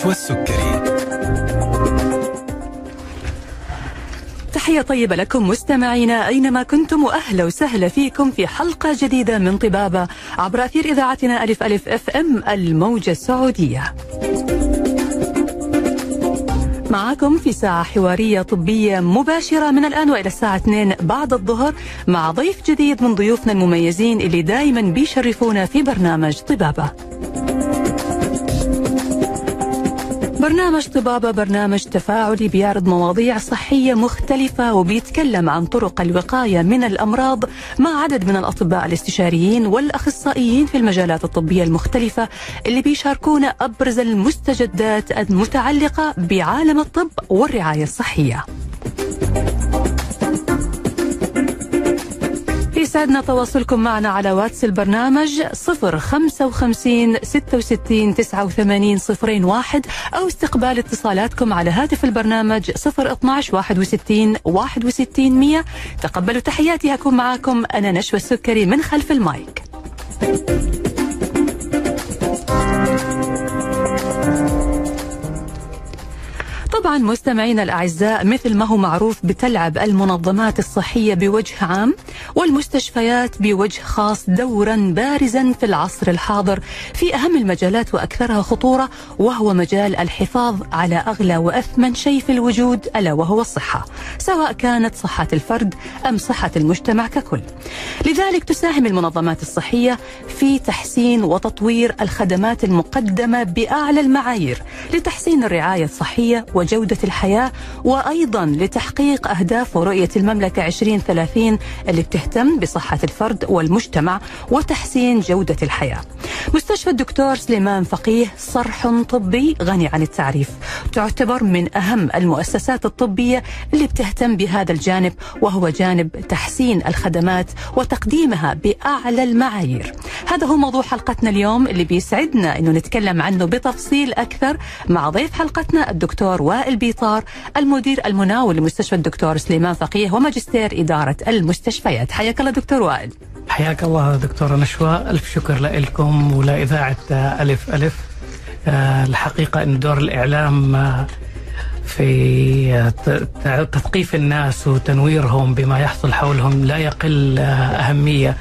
نشوى السكري تحية طيبة لكم مستمعينا أينما كنتم وأهلا وسهلا فيكم في حلقة جديدة من طبابة عبر أثير إذاعتنا ألف ألف أف أم الموجة السعودية. معكم في ساعة حوارية طبية مباشرة من الآن وإلى الساعة 2 بعد الظهر مع ضيف جديد من ضيوفنا المميزين اللي دائما بيشرفونا في برنامج طبابة. برنامج طبابة برنامج تفاعلي بيعرض مواضيع صحية مختلفة وبيتكلم عن طرق الوقاية من الأمراض مع عدد من الأطباء الاستشاريين والأخصائيين في المجالات الطبية المختلفة اللي بيشاركونا أبرز المستجدات المتعلقة بعالم الطب والرعاية الصحية. يسعدنا تواصلكم معنا على واتس البرنامج 055 66 89 صفرين واحد أو استقبال اتصالاتكم على هاتف البرنامج 012 61 61 100 تقبلوا تحياتي هكون معاكم أنا نشوى السكري من خلف المايك. طبعا مستمعينا الأعزاء مثل ما هو معروف بتلعب المنظمات الصحية بوجه عام والمستشفيات بوجه خاص دورا بارزا في العصر الحاضر في أهم المجالات وأكثرها خطورة وهو مجال الحفاظ على أغلى وأثمن شيء في الوجود ألا وهو الصحة، سواء كانت صحة الفرد أم صحة المجتمع ككل. لذلك تساهم المنظمات الصحية في تحسين وتطوير الخدمات المقدمة بأعلى المعايير لتحسين الرعاية الصحية وجودة الحياة وأيضا لتحقيق أهداف ورؤية المملكة 2030 اللي بتهتم بصحة الفرد والمجتمع وتحسين جودة الحياة. مستشفى الدكتور سليمان فقيه صرح طبي غني عن التعريف. تعتبر من أهم المؤسسات الطبية اللي بتهتم بهذا الجانب وهو جانب تحسين الخدمات وتقديمها بأعلى المعايير. هذا هو موضوع حلقتنا اليوم اللي بيسعدنا أنه نتكلم عنه بتفصيل أكثر مع ضيف حلقتنا الدكتور وائل بيطار المدير المناول لمستشفى الدكتور سليمان فقيه وماجستير إدارة المستشفيات. حياك الله دكتور وائل. حياك الله دكتورة نشوى. ألف شكر لكم ولإذاعة ألف ألف. آه، الحقيقة أن دور الإعلام آه، في تثقيف الناس وتنويرهم بما يحصل حولهم لا يقل آه، أهمية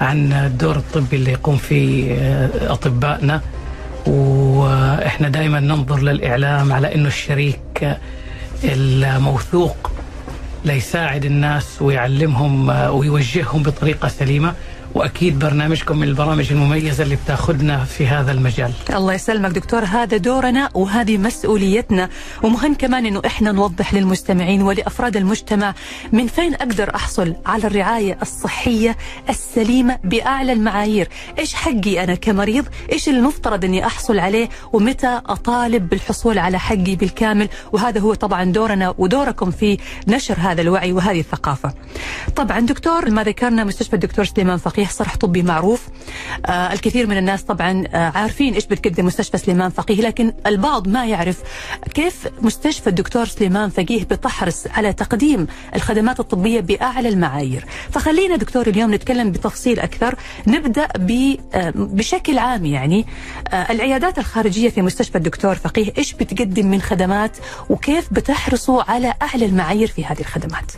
عن الدور الطبي اللي يقوم فيه أطبائنا. وإحنا دائما ننظر للإعلام على إنه الشريك الموثوق ليساعد الناس ويعلمهم ويوجههم بطريقة سليمة. وأكيد برنامجكم من البرامج المميزة اللي بتاخذنا في هذا المجال. الله يسلمك دكتور هذا دورنا وهذه مسؤوليتنا ومهم كمان إنه إحنا نوضح للمستمعين ولأفراد المجتمع من فين أقدر أحصل على الرعاية الصحية السليمة بأعلى المعايير، إيش حقي أنا كمريض؟ إيش المفترض إني أحصل عليه ومتى أطالب بالحصول على حقي بالكامل وهذا هو طبعا دورنا ودوركم في نشر هذا الوعي وهذه الثقافة. طبعا دكتور ما ذكرنا مستشفى الدكتور سليمان فقيه صرح طبي معروف. آه الكثير من الناس طبعا آه عارفين إيش بتقدم مستشفى سليمان فقيه لكن البعض ما يعرف كيف مستشفى الدكتور سليمان فقيه بتحرص على تقديم الخدمات الطبية بأعلى المعايير. فخلينا دكتور اليوم نتكلم بتفصيل أكثر. نبدأ آه بشكل عام يعني. آه العيادات الخارجية في مستشفى الدكتور فقيه إيش بتقدم من خدمات وكيف بتحرصوا على أعلى المعايير في هذه الخدمات؟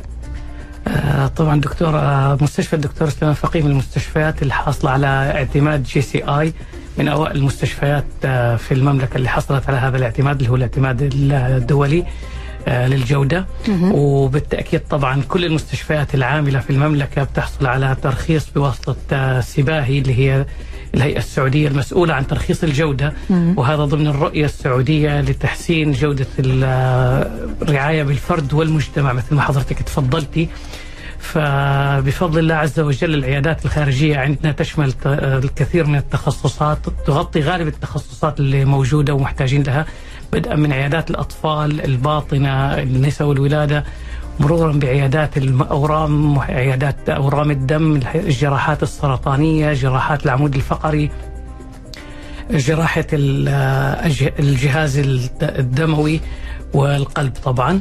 طبعا دكتور آه، مستشفى الدكتور سليمان فقيه من المستشفيات اللي حاصله على اعتماد JCI من أوائل المستشفيات آه، في المملكة اللي حصلت على هذا الاعتماد اللي هو الاعتماد الدولي للجودة. وبالتأكيد طبعا كل المستشفيات العاملة في المملكة بتحصل على ترخيص بواسطة سباهي اللي هي الهيئة السعودية المسؤولة عن ترخيص الجودة وهذا ضمن الرؤية السعودية لتحسين جودة الرعاية بالفرد والمجتمع مثل ما حضرتك تفضلتي. فبفضل الله عز وجل العيادات الخارجية عندنا تشمل الكثير من التخصصات تغطي غالب التخصصات اللي موجودة ومحتاجين لها بدءا من عيادات الأطفال الباطنة النساء والولادة مرورا بعيادات الأورام عيادات أورام الدم الجراحات السرطانية جراحات العمود الفقري جراحة الجهاز الدموي والقلب طبعا.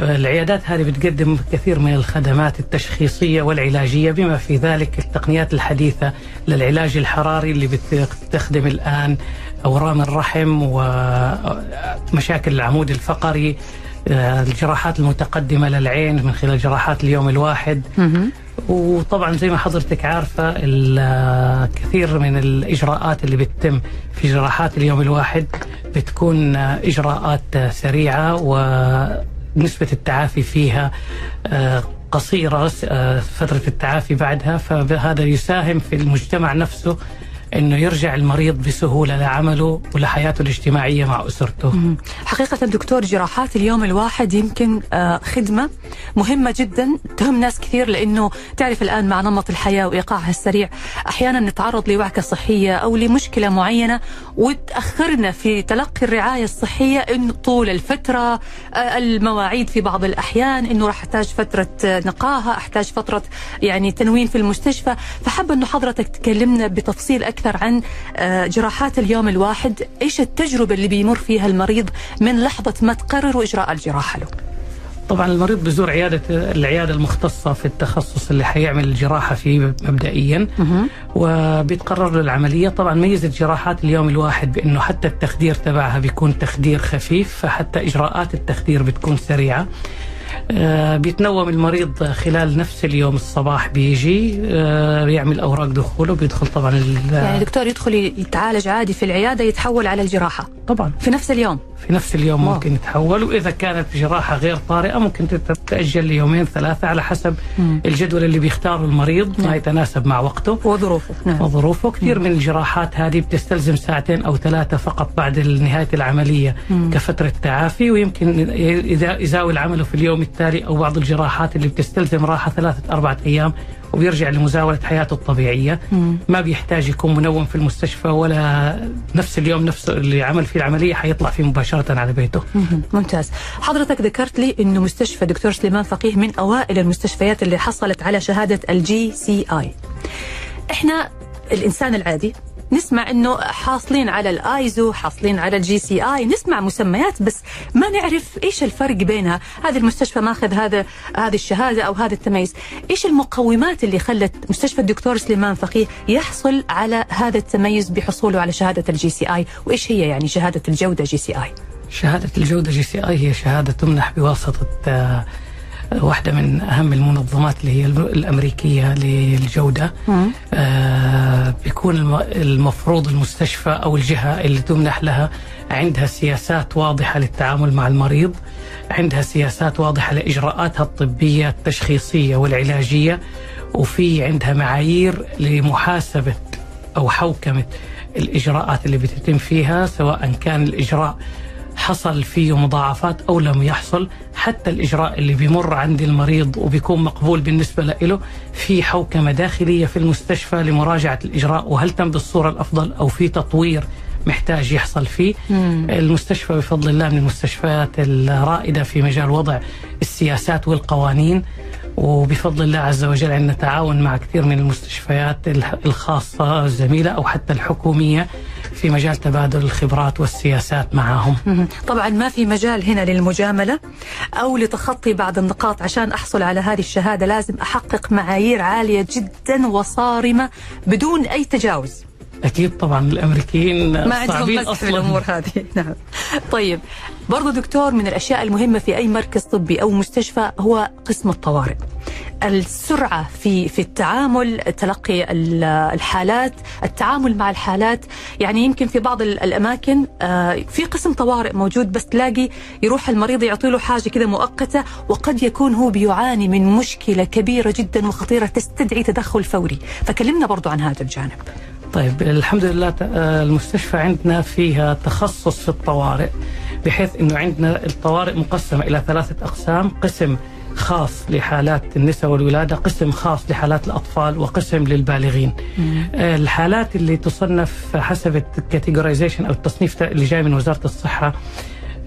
العيادات هذه بتقدم كثير من الخدمات التشخيصية والعلاجية بما في ذلك التقنيات الحديثة للعلاج الحراري اللي بتستخدم الآن أورام الرحم ومشاكل العمود الفقري الجراحات المتقدمة للعين من خلال جراحات اليوم الواحد. وطبعا زي ما حضرتك عارفة كثير من الإجراءات اللي بتتم في جراحات اليوم الواحد بتكون إجراءات سريعة ونسبة التعافي فيها آه، قصيرة آه، فترة التعافي بعدها. فهذا يساهم في المجتمع نفسه إنه يرجع المريض بسهولة لعمله ولحياته الاجتماعية مع أسرته. حقيقة دكتور جراحات اليوم الواحد يمكن آه، خدمة مهمة جدا. تهم ناس كثير لإنه تعرف الآن مع نمط الحياة وإيقاعها السريع. أحيانا نتعرض لوعكة صحية أو لمشكلة معينة وتأخرنا في تلقي الرعاية الصحية انه طول الفترة آه، المواعيد في بعض الأحيان إنه راح أحتاج فترة نقاهة أحتاج فترة يعني تنوين في المستشفى. فحابة إنه حضرتك تكلمنا بتفصيل أكثر أكثر عن آه، جراحات اليوم الواحد. إيش التجربة اللي بيمر فيها المريض من لحظة ما تقرروا إجراء الجراحة له؟ طبعا المريض بزور عيادة العيادة المختصة في التخصص اللي حيعمل الجراحة فيه مبدئيا. وبيتقرر له العملية. طبعا ميزة جراحات اليوم الواحد بأنه حتى التخدير تبعها بيكون تخدير خفيف فحتى إجراءات التخدير بتكون سريعة. بيتنوم المريض خلال نفس اليوم الصباح بيجي آه، بيعمل أوراق دخوله بيدخل طبعا يعني دكتور يدخل يتعالج عادي في العيادة يتحول على الجراحة طبعا في نفس اليوم في نفس اليوم واو. ممكن يتحول وإذا كانت جراحة غير طارئة ممكن تتأجل ليومين ثلاثة على حسب مم. الجدول اللي بيختاره المريض نعم. ما يتناسب مع وقته وظروفه نعم. وظروفه كثير مم. من الجراحات هذه بتستلزم ساعتين أو ثلاثة فقط بعد نهاية العملية مم. كفترة تعافي ويمكن اذا يزاول عمله في اليوم التالي أو بعض الجراحات اللي بتستلزم راحة ثلاثة أربعة أيام وبيرجع لمزاولة حياته الطبيعية مم. ما بيحتاج يكون منوم في المستشفى ولا نفس اليوم نفسه اللي عمل فيه العملية حيطلع فيه مباشرة على بيته مم. ممتاز حضرتك ذكرت لي أنه مستشفى دكتور سليمان فقيه من أوائل المستشفيات اللي حصلت على شهادة ال JCI إحنا الإنسان العادي نسمع إنه حاصلين على الآيزو حاصلين على ال JCI. نسمع مسميات بس ما نعرف إيش الفرق بينها. هذا المستشفى ماخذ هذا هذه الشهادة أو هذا التميز. إيش المقومات اللي خلت مستشفى الدكتور سليمان فقيه يحصل على هذا التميز بحصوله على شهادة ال JCI؟ وإيش هي يعني شهادة الجودة JCI؟ شهادة الجودة JCI هي شهادة تمنح بواسطة آه، واحدة من أهم المنظمات اللي هي الأمريكية للجودة. آه بيكون المفروض المستشفى أو الجهة اللي تمنح لها عندها سياسات واضحة للتعامل مع المريض عندها سياسات واضحة لإجراءاتها الطبية التشخيصية والعلاجية وفي عندها معايير لمحاسبة أو حوكمة الإجراءات اللي بتتم فيها سواء كان الإجراء حصل فيه مضاعفات أو لم يحصل حتى الإجراء اللي بيمر عند المريض وبيكون مقبول بالنسبة له في حوكمة داخلية في المستشفى لمراجعة الإجراء. وهل تم بالصورة الأفضل أو في تطوير محتاج يحصل فيه؟ مم. المستشفى بفضل الله من المستشفيات الرائدة في مجال وضع السياسات والقوانين. وبفضل الله عز وجل عندنا تعاون مع كثير من المستشفيات الخاصة الزميلة أو حتى الحكومية في مجال تبادل الخبرات والسياسات معهم طبعا ما في مجال هنا للمجاملة أو لتخطي بعض النقاط عشان أحصل على هذه الشهادة. لازم أحقق معايير عالية جدا وصارمة بدون أي تجاوز. أكيد طبعا الأمريكيين ما عندهم مسح في الأمور هذه. نعم. طيب برضو دكتور من الأشياء المهمة في أي مركز طبي أو مستشفى هو قسم الطوارئ. السرعة في في التعامل تلقي الحالات التعامل مع الحالات. يعني يمكن في بعض الأماكن آه، في قسم طوارئ موجود بس تلاقي يروح المريض يعطي له حاجة كذا مؤقتة وقد يكون هو بيعاني من مشكلة كبيرة جدا وخطيرة تستدعي تدخل فوري. فكلمنا برضو عن هذا الجانب. طيب الحمد لله آه، المستشفى عندنا فيها تخصص في الطوارئ بحيث إنه عندنا الطوارئ مقسمة إلى ثلاثة أقسام، قسم خاص لحالات النساء والولادة، قسم خاص لحالات الأطفال، وقسم للبالغين. مم. آه، الحالات اللي تصنف حسب الكاتيجورايزيشن أو التصنيف اللي جاي من وزارة الصحة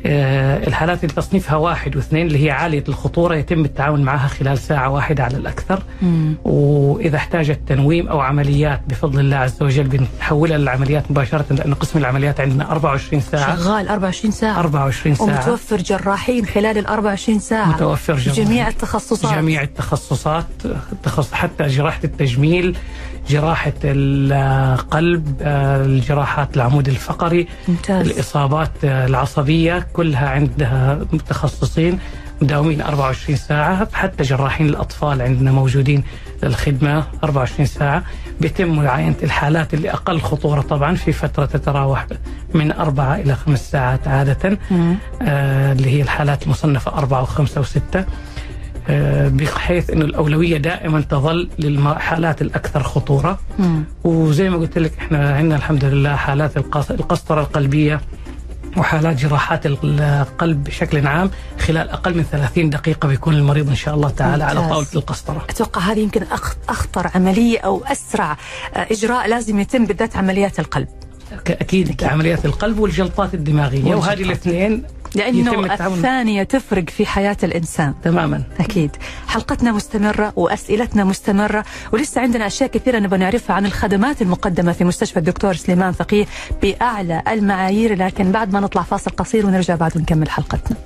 الحالات اللي تصنيفها واحد واثنين اللي هي عالية الخطورة يتم التعامل معها خلال ساعة واحدة على الأكثر. مم. وإذا احتاجت تنويم أو عمليات بفضل الله عز وجل بنحولها للعمليات مباشرة لأن قسم العمليات عندنا 24 ساعة. شغال 24 ساعة. 24 ساعة. ومتوفر جراحين خلال ال 24 ساعة. متوفر جراحين. جميع التخصصات. جميع التخصصات تخص حتى جراحة التجميل. جراحة القلب الجراحات العمود الفقري ممتاز. الإصابات العصبية كلها عندها متخصصين مداومين 24 ساعة حتى جراحين الأطفال عندنا موجودين للخدمة 24 ساعة. بيتم معاينة الحالات اللي أقل خطورة طبعا في فترة تتراوح من أربعة إلى خمس ساعات عادة. آه، اللي هي الحالات المصنفة أربعة وخمسة وستة. بحيث أنه الأولوية دائما تظل للحالات الأكثر خطورة مم. وزي ما قلت لك إحنا عندنا الحمد لله حالات القسطرة القلبية وحالات جراحات القلب بشكل عام خلال أقل من 30 دقيقة بيكون المريض إن شاء الله تعالى على ممتاز. طاولة القسطرة أتوقع هذه يمكن أخطر عملية أو أسرع آه، إجراء لازم يتم بالذات عمليات القلب أكيد عمليات القلب والجلطات الدماغية وهذه والجلطات. الاثنين يتم لأنه الثانية تفرق في حياة الإنسان. تماما. أكيد. حلقتنا مستمرة وأسئلتنا مستمرة ولسه عندنا أشياء كثيرة نبغى نعرفها عن الخدمات المقدمة في مستشفى الدكتور سليمان فقيه بأعلى المعايير لكن بعد ما نطلع فاصل قصير ونرجع بعد ونكمل حلقتنا.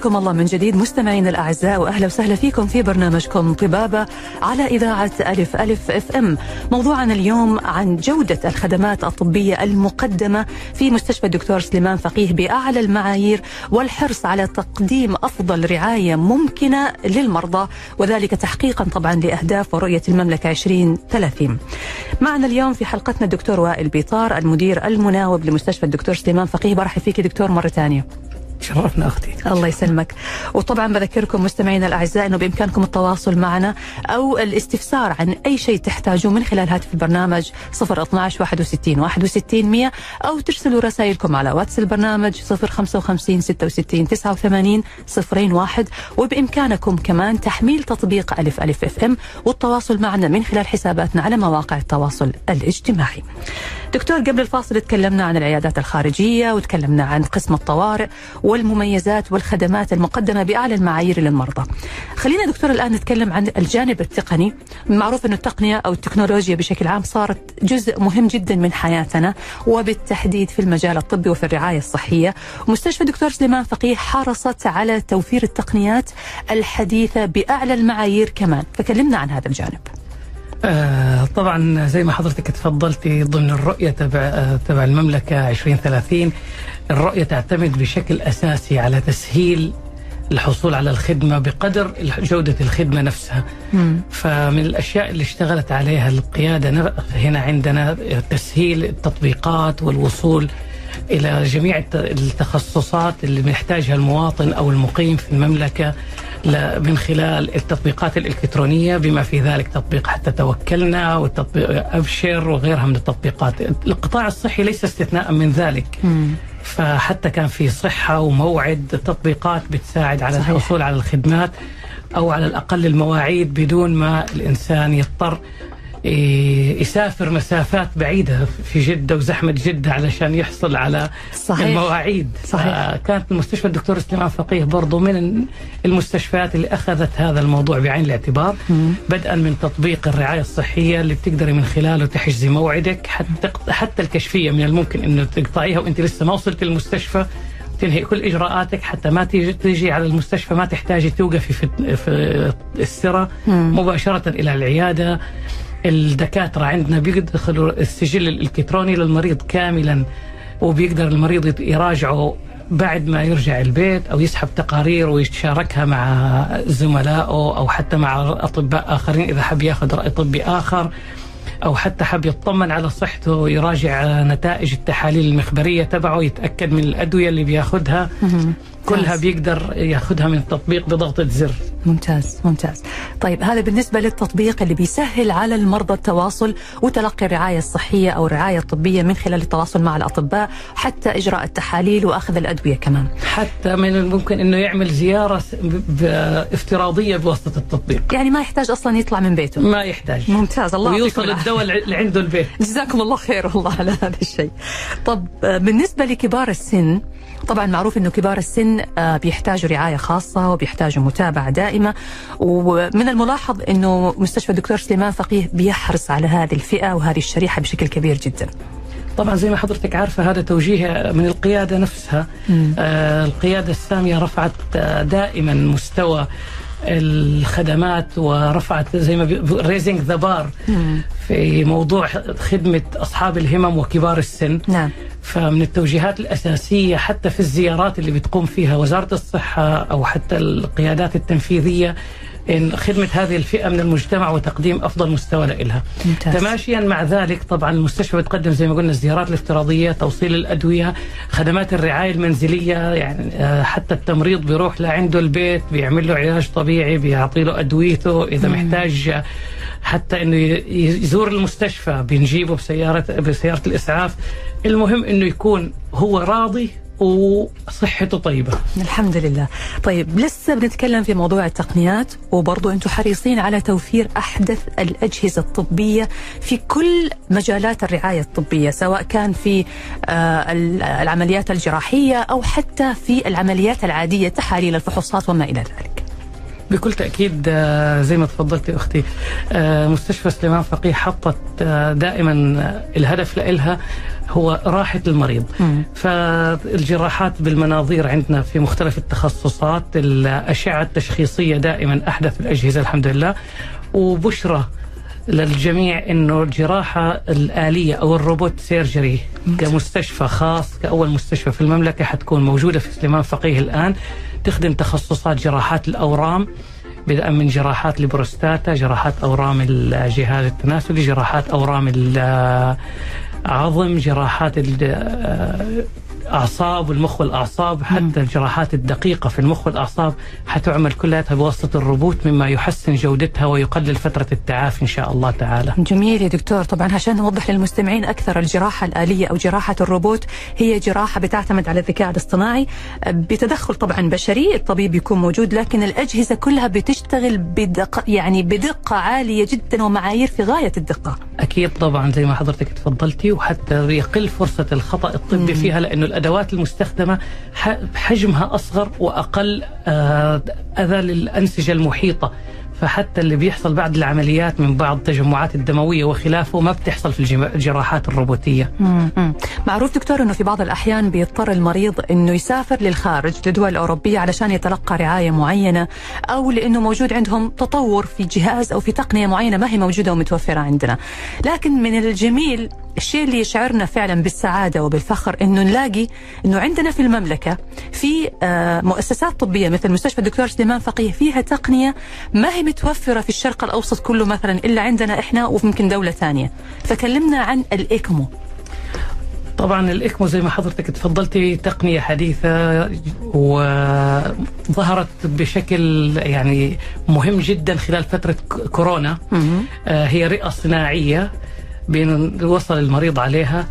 حياكم الله من جديد مستمعينا الأعزاء وأهلا وسهلا فيكم في برنامجكم طبابة على إذاعة ألف ألف أف إم. موضوعنا اليوم عن جودة الخدمات الطبية المقدمة في مستشفى الدكتور سليمان فقيه بأعلى المعايير والحرص على تقديم أفضل رعاية ممكنة للمرضى وذلك تحقيقا طبعا لأهداف ورؤية المملكة 2030 معنا اليوم في حلقتنا الدكتور وائل بيطار المدير المناوب لمستشفى الدكتور سليمان فقيه. برحب فيك دكتور مرة ثانية. شرفنا أختي الله يسلمك وطبعا بذكركم مستمعينا الأعزاء إنه بإمكانكم التواصل معنا أو الاستفسار عن أي شيء تحتاجوه من خلال هاتف البرنامج 012 61 61 100 أو ترسلوا رسائلكم على واتس البرنامج 055 66 89 01 وبإمكانكم كمان تحميل تطبيق ألف ألف FM والتواصل معنا من خلال حساباتنا على مواقع التواصل الاجتماعي. دكتور قبل الفاصل تكلمنا عن العيادات الخارجية وتكلمنا عن قسم الطوارئ والمميزات والخدمات المقدمة بأعلى المعايير للمرضى. خلينا دكتور الآن نتكلم عن الجانب التقني، معروف انه التقنية أو التكنولوجيا بشكل عام صارت جزء مهم جدا من حياتنا وبالتحديد في المجال الطبي وفي الرعاية الصحية، ومستشفى الدكتور سليمان فقيه حرصت على توفير التقنيات الحديثة بأعلى المعايير كمان، فكلمنا عن هذا الجانب. آه طبعا زي ما حضرتك تفضلتي ضمن الرؤية تبع آه تبع المملكة 2030 الرؤية تعتمد بشكل أساسي على تسهيل الحصول على الخدمة بقدر جودة الخدمة نفسها. فمن الأشياء اللي اشتغلت عليها القيادة هنا عندنا تسهيل التطبيقات والوصول إلى جميع الت- التخصصات اللي محتاجها المواطن أو المقيم في المملكة. من خلال التطبيقات الإلكترونية بما في ذلك تطبيق حتى توكلنا وتطبيق أبشر وغيرها من التطبيقات. القطاع الصحي ليس استثناء من ذلك. فحتى كان في صحة وموعد تطبيقات بتساعد على صحيح. الحصول على الخدمات أو على الأقل المواعيد بدون ما الإنسان يضطر. يسافر مسافات بعيدة في جدة وزحمة جدة علشان يحصل على صحيح. المواعيد. صحيح. كانت المستشفى الدكتور سليمان فقيه برضو من المستشفيات اللي أخذت هذا الموضوع بعين الاعتبار. بدءا من تطبيق الرعاية الصحية اللي بتقدري من خلاله تحجزي موعدك. حتى حتى الكشفية من الممكن إنه تقطعيها وإنت لسه ما وصلت المستشفى. تنهي كل إجراءاتك حتى ما تيجي تيجي على المستشفى ما تحتاجي توقفي في في السرة. مباشرة إلى العيادة. الدكاترة عندنا بيدخلوا السجل الإلكتروني للمريض كاملا وبيقدر المريض يراجعه بعد ما يرجع البيت أو يسحب تقارير ويتشاركها مع زملائه أو حتى مع أطباء آخرين إذا حب ياخذ رأي طبي آخر أو حتى حب يطمن على صحته ويراجع نتائج التحاليل المخبرية تبعه يتأكد من الأدوية اللي بياخذها. كلها بيقدر ياخذها من التطبيق بضغطة زر ممتاز ممتاز. طيب هذا بالنسبة للتطبيق اللي بيسهل على المرضى التواصل وتلقي الرعاية الصحية أو الرعاية الطبية من خلال التواصل مع الأطباء حتى إجراء التحاليل وأخذ الأدوية كمان. حتى من الممكن أنه يعمل زيارة س- ب- ب- افتراضية بواسطة التطبيق. يعني ما يحتاج أصلا يطلع من بيته. ما يحتاج. ممتاز الله ويوصل. الدواء اللي عنده البيت. جزاكم الله خير والله على هذا الشيء. طب بالنسبة لكبار السن طبعا معروف إنه كبار السن آه، بيحتاجوا رعاية خاصة وبيحتاجوا متابعة دائمة. ومن الملاحظ إنه مستشفى الدكتور سليمان فقيه بيحرص على هذه الفئة وهذه الشريحة بشكل كبير جدا. طبعا زي ما حضرتك عارفة هذا توجيه من القيادة نفسها. آه القيادة السامية رفعت آه دائما مستوى الخدمات ورفعت زي ما raising the bar في موضوع خدمة أصحاب الهمم وكبار السن نعم. فمن التوجيهات الأساسية حتى في الزيارات اللي بتقوم فيها وزارة الصحة أو حتى القيادات التنفيذية إن خدمة هذه الفئة من المجتمع وتقديم أفضل مستوى لها ممتاز. تماشيا مع ذلك طبعا المستشفى بتقدم زي ما قلنا الزيارات الافتراضية توصيل الأدوية خدمات الرعاية المنزلية يعني آه، حتى التمريض بيروح لعنده البيت بيعمل له علاج طبيعي بيعطي له أدويته إذا محتاج آه، حتى إنه يزور المستشفى بنجيبه بسياره بسيارة الإسعاف. المهم إنه يكون هو راضي وصحته طيبة. الحمد لله. طيب لسه بنتكلم في موضوع التقنيات وبرضو أنتم حريصين على توفير أحدث الأجهزة الطبية في كل مجالات الرعاية الطبية سواء كان في آه، ال- العمليات الجراحية أو حتى في العمليات العادية تحاليل الفحوصات وما إلى ذلك. بكل تأكيد آه، زي ما تفضلت يا أختي آه، مستشفى سليمان فقيه حطت آه، دائما الهدف لها هو راحة المريض. فالجراحات بالمناظير عندنا في مختلف التخصصات الأشعة التشخيصية دائما أحدث الأجهزة الحمد لله وبشرى للجميع إنه الجراحة الآلية أو ال robot surgery كمستشفى خاص كأول مستشفى في المملكة حتكون موجودة في سليمان فقيه الآن. تخدم تخصصات جراحات الأورام بدءا من جراحات البروستاتا جراحات أورام الجهاز التناسلي جراحات أورام العظم جراحات ال- اعصاب والمخ والأعصاب حتى الجراحات الدقيقة في المخ والأعصاب حتعمل كلها بواسطة الروبوت مما يحسن جودتها ويقلل فترة التعافي إن شاء الله تعالى. جميل يا دكتور. طبعا عشان نوضح للمستمعين أكثر الجراحة الآلية أو جراحة الروبوت هي جراحة بتعتمد على الذكاء الاصطناعي بتدخل طبعا بشري الطبيب يكون موجود لكن الأجهزة كلها بتشتغل بدق يعني بدقة عالية جدا ومعايير في غاية الدقة. أكيد طبعا زي ما حضرتك تفضلتي وحتى يقل فرصة الخطأ الطبي فيها لأنه الأدوات المستخدمة حجمها أصغر وأقل آه، أذى للأنسجة المحيطة فحتى اللي بيحصل بعد العمليات من بعض التجمعات الدموية وخلافه ما بتحصل في الجراحات الروبوتية. مم. معروف دكتور إنه في بعض الأحيان بيضطر المريض إنه يسافر للخارج لدول أوروبية علشان يتلقى رعاية معينة أو لإنه موجود عندهم تطور في جهاز أو في تقنية معينة ما هي موجودة ومتوفرة عندنا. لكن من الجميل الشيء اللي يشعرنا فعلا بالسعادة وبالفخر إنه نلاقي إنه عندنا في المملكة في آه، مؤسسات طبية مثل مستشفى الدكتور سليمان فقيه فيها تقنية ما هي متوفرة في الشرق الأوسط كله مثلا إلا عندنا إحنا ويمكن دولة ثانية. فكلمنا عن الإيكمو. طبعا الاكمو زي ما حضرتك تفضلتي تقنية حديثة وظهرت بشكل يعني مهم جدا خلال فترة كورونا آه، هي رئة صناعية بين وصل المريض عليها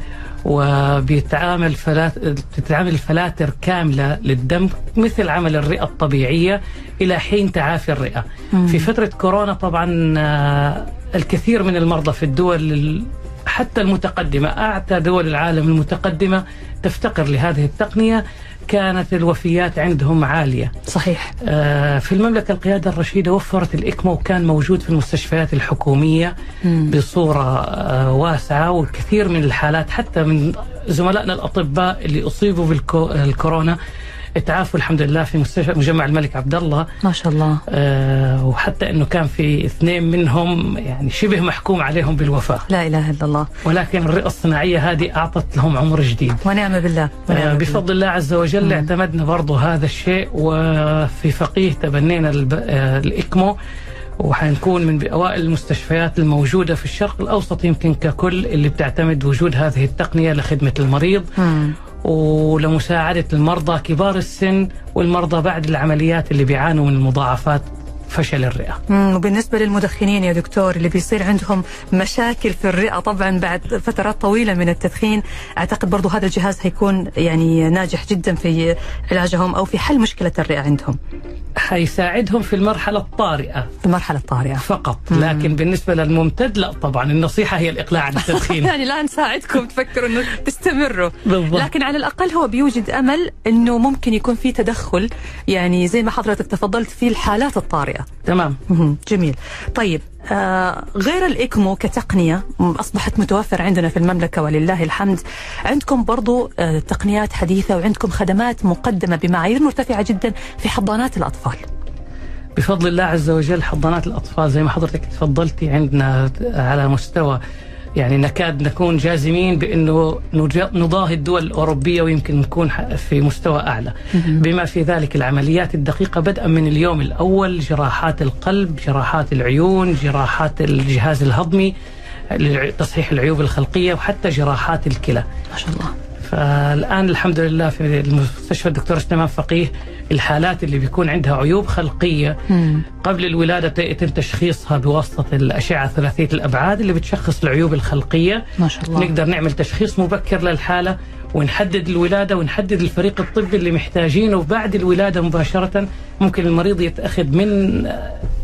وبيتعامل فلات بتتعامل فلاتر كاملة للدم مثل عمل الرئة الطبيعية إلى حين تعافي الرئة. في فترة كورونا طبعا آه، الكثير من المرضى في الدول ال- حتى المتقدمة أعتى دول العالم المتقدمة تفتقر لهذه التقنية كانت الوفيات عندهم عالية. صحيح آه، في المملكة القيادة الرشيدة وفرت الإكمو وكان موجود في المستشفيات الحكومية بصورة آه، واسعة والكثير من الحالات حتى من زملائنا الأطباء اللي أصيبوا بالكورونا تعافوا الحمد لله في مستشفى مجمع الملك عبد الله. ما شاء الله. آه، وحتى إنه كان في اثنين منهم يعني شبه محكوم عليهم بالوفاة. لا إله إلا الله. ولكن الرئة الصناعية هذه أعطت لهم عمر جديد. ونعم بالله ونعم آه، بالله. بفضل الله عز وجل اعتمدنا برضو هذا الشيء وفي فقيه تبنينا آه، الإكمو وحنكون من أوائل المستشفيات الموجودة في الشرق الأوسط يمكن ككل اللي بتعتمد وجود هذه التقنية لخدمة المريض. مم. ولمساعدة المرضى كبار السن والمرضى بعد العمليات اللي بيعانوا من مضاعفات فشل الرئة. مم، وبالنسبة للمدخنين يا دكتور اللي بيصير عندهم مشاكل في الرئة طبعا بعد فترات طويلة من التدخين أعتقد برضو هذا الجهاز هيكون يعني ناجح جدا في علاجهم أو في حل مشكلة الرئة عندهم. حيساعدهم في المرحلة الطارئة. في المرحلة الطارئة. فقط. لكن بالنسبة للممتد لا طبعا النصيحة هي الإقلاع عن التدخين. يعني لا نساعدكم تفكروا إنه تستمروا. بالضبط. لكن على الأقل هو بيوجد أمل إنه ممكن يكون في تدخل يعني زي ما حضرتك تفضلت في الحالات الطارئه تمام. جميل. طيب آه غير الإكمو كتقنية أصبحت متوفرة عندنا في المملكة ولله الحمد. عندكم برضو آه تقنيات حديثة وعندكم خدمات مقدمة بمعايير مرتفعة جدا في حضانات الأطفال. بفضل الله عز وجل حضانات الأطفال زي ما حضرتك تفضلتي عندنا على مستوى يعني نكاد نكون جازمين نجا- نضاهي الدول الأوروبية ويمكن نكون في مستوى أعلى. بما في ذلك العمليات الدقيقة بدءا من اليوم الأول جراحات القلب جراحات العيون جراحات الجهاز الهضمي للع- تصحيح العيوب الخلقية وحتى جراحات الكلى. ما شاء الله. فالآن الحمد لله في المستشفى الدكتور سليمان فقيه الحالات اللي بيكون عندها عيوب خلقية مم. قبل الولادة يتم تشخيصها بواسطة الأشعة ثلاثية الأبعاد اللي بتشخص العيوب الخلقية. ما شاء الله. نقدر نعمل تشخيص مبكر للحالة ونحدد الولادة ونحدد الفريق الطبي اللي محتاجينه. بعد الولادة مباشرة ممكن المريض يتأخذ من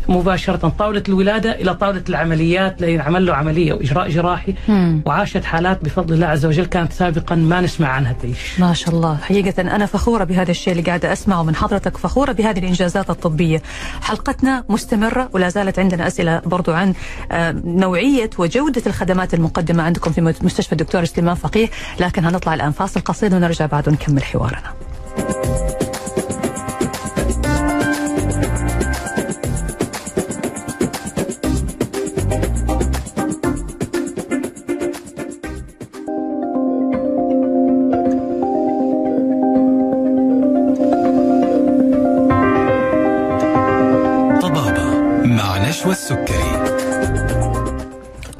مباشرة طاولة الولادة إلى طاولة العمليات لينعمل له عملية وإجراء جراحي. مم. وعاشت حالات بفضل الله عز وجل كانت سابقا ما نسمع عنها تعيش. ما شاء الله. حقيقة أنا فخورة بهذا الشيء اللي قاعدة أسمعه من حضرتك فخورة بهذه الإنجازات الطبية. حلقتنا مستمرة ولا زالت عندنا أسئلة برضو عن آه، نوعية وجودة الخدمات المقدمة عندكم في مستشفى الدكتور سليمان فقيه. لكن هنطلع الآن فاصل قصير ونرجع بعد ونكمل حوارنا. مع نشوى السكري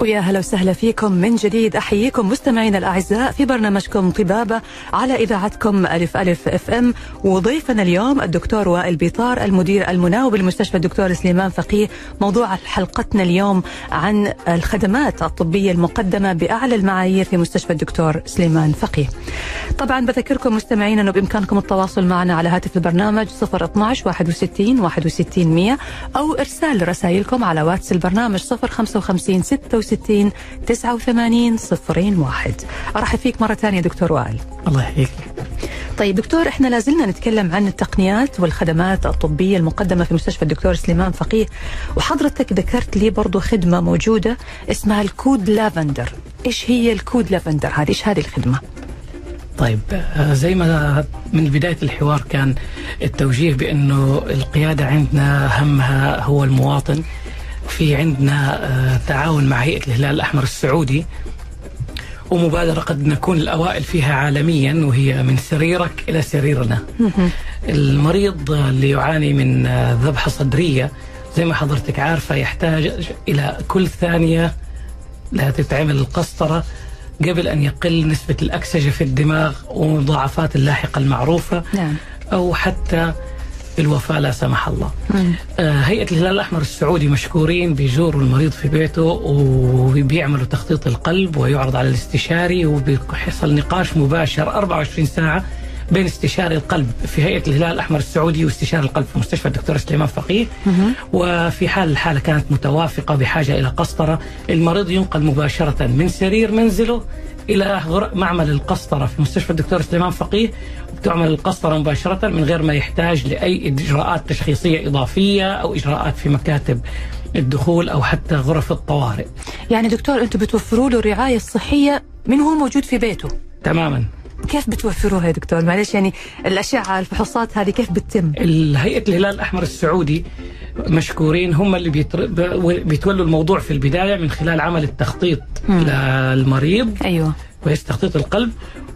ويا هلا وسهلا فيكم من جديد. أحييكم مستمعينا الأعزاء في برنامجكم طبابة على إذاعتكم ألف ألف إف إم. وضيفنا اليوم الدكتور وائل بيطار المدير المناوب لمستشفى الدكتور سليمان فقيه. موضوع حلقتنا اليوم عن الخدمات الطبية المقدمة بأعلى المعايير في مستشفى الدكتور سليمان فقيه. طبعا بذكركم مستمعينا انه بإمكانكم التواصل معنا على هاتف البرنامج 012 61 61 100 أو إرسال رسائلكم على واتس البرنامج 055 66 89 01 أرحب فيك مرة ثانية دكتور وائل. الله يحييك طيب دكتور إحنا لازلنا نتكلم عن التقنيات والخدمات الطبية المقدمة في مستشفى الدكتور سليمان فقيه وحضرتك ذكرت لي برضو خدمة موجودة اسمها ال code lavender. إيش هي ال code lavender هذه؟ إيش هذه الخدمة؟ طيب آه، زي ما من بداية الحوار كان التوجيه بأنه القيادة عندنا همها هو المواطن في عندنا آه، تعاون مع هيئة الهلال الأحمر السعودي ومبادرة قد نكون الأوائل فيها عالميا وهي من سريرك إلى سريرنا. المريض اللي يعاني من آه، ذبحة صدرية زي ما حضرتك عارفة يحتاج إلى كل ثانية لا تتعمل القسطرة قبل أن يقل نسبة الأكسجة في الدماغ ومضاعفات اللاحقة المعروفة. نعم. أو حتى الوفاة لا سمح الله. آه، هيئة الهلال الأحمر السعودي مشكورين بيزوروا المريض في بيته وبيعملوا تخطيط القلب ويعرض على الاستشاري وبيحصل نقاش مباشر 24 ساعة بين استشاري القلب في هيئة الهلال الأحمر السعودي واستشاري القلب في مستشفى الدكتور سليمان فقيه. وفي حال الحالة كانت متوافقة بحاجة إلى قسطرة المريض ينقل مباشرة من سرير منزله غر- معمل القسطرة في مستشفى الدكتور سليمان فقيه. وبتعمل القسطرة مباشرة من غير ما يحتاج لأي إجراءات تشخيصية إضافية أو إجراءات في مكاتب الدخول أو حتى غرف الطوارئ. يعني دكتور أنتم بتوفروا له الرعاية الصحية من هو موجود في بيته؟ تماما. كيف بتوفروها يا دكتور؟ معلش يعني الأشعة الفحوصات هذه كيف بتتم؟ هيئة الهلال الأحمر السعودي مشكورين هم اللي بيتر... بيتولوا الموضوع في البداية من خلال عمل التخطيط للمريض. أيوه. كويس تخطيط القلب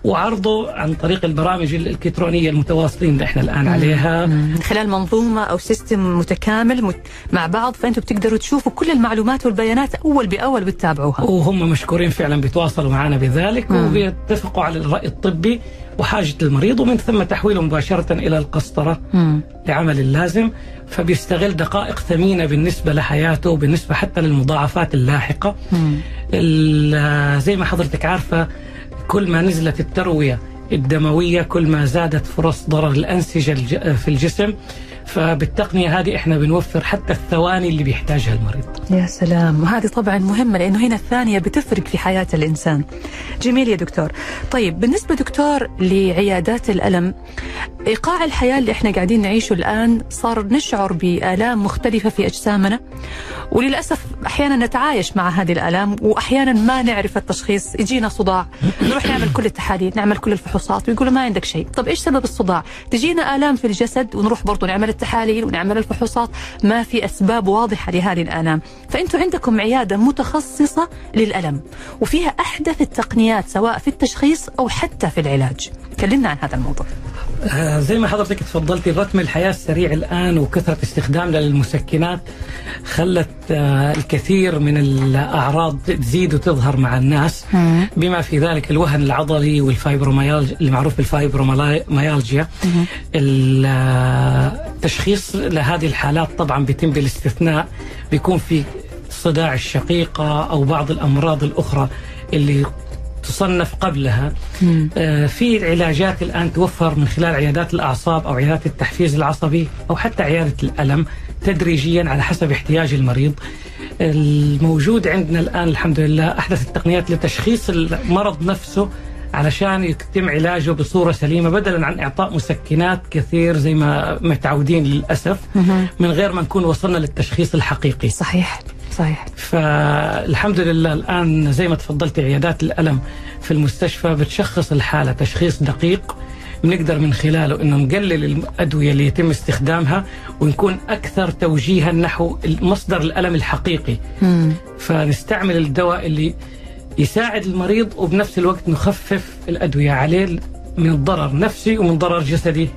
وعرضه عن طريق البرامج الإلكترونية المتواصلين اللي إحنا الآن عليها. من خلال منظومة أو system متكامل مت... مع بعض فانتم بتقدروا تشوفوا كل المعلومات والبيانات أول بأول وتتابعوها. وهم مشكورين فعلا بيتواصلوا معنا بذلك وبيتفقوا على الرأي الطبي وحاجة المريض ومن ثم تحويله مباشرة إلى القسطرة مم. لعمل اللازم فبيستغل دقائق ثمينة بالنسبة لحياته وبالنسبه حتى للمضاعفات اللاحقة. زي ما حضرتك عارفة كل ما نزلت التروية الدموية كل ما زادت فرص ضرر الأنسجة في الجسم. فبالتقنية هذه إحنا بنوفر حتى الثواني اللي بيحتاجها المريض. يا سلام. وهذه طبعا مهمة لأنه هنا الثانية بتفرق في حياة الإنسان. جميل يا دكتور. طيب بالنسبة دكتور لعيادات الألم إيقاع الحياة اللي إحنا قاعدين نعيشه الآن صار نشعر بآلام مختلفة في أجسامنا وللأسف أحيانا نتعايش مع هذه الآلام وأحيانا ما نعرف التشخيص. يجينا صداع نروح نعمل كل التحاليل نعمل كل الفحوصات ويقولوا ما عندك شيء. طب إيش سبب الصداع؟ تجينا آلام في الجسد ونروح برضو نعمل التحاليل ونعمل الفحوصات. ما في أسباب واضحة لهذه الآلام. فأنتوا عندكم عيادة متخصصة للألم وفيها أحدث التقنيات سواء في التشخيص أو حتى في العلاج. كلمنا عن هذا الموضوع. زي ما حضرتك تفضلتي رتم الحياة السريع الآن وكثرة استخدامنا للمسكنات خلت آه، الكثير من الأعراض تزيد وتظهر مع الناس. بما في ذلك الوهن العضلي والفايبروميالجيا اللي معروف بالفايبروميالجيا ال- آه، التشخيص لهذه الحالات طبعا بيتم بالاستثناء بيكون في صداع الشقيقة أو بعض الأمراض الأخرى اللي تصنف قبلها آه، في علاجات الآن توفر من خلال عيادات الأعصاب أو عيادات التحفيز العصبي أو حتى عيادة الألم تدريجيا على حسب احتياج المريض. الموجود عندنا الآن الحمد لله أحدث التقنيات لتشخيص المرض نفسه علشان يتم علاجه بصورة سليمة بدلا عن إعطاء مسكنات كثير زي ما متعودين للأسف من غير ما نكون وصلنا للتشخيص الحقيقي. صحيح. صحيح فالحمد لله الآن زي ما تفضلت عيادات الألم في المستشفى بتشخص الحالة تشخيص دقيق بنقدر من خلاله إنه نقلل الأدوية اللي يتم استخدامها ونكون أكثر توجيها نحو مصدر الألم الحقيقي مم. فنستعمل الدواء اللي يساعد المريض وبنفس الوقت نخفف الأدوية عليه من ضرر نفسي ومن ضرر جسدي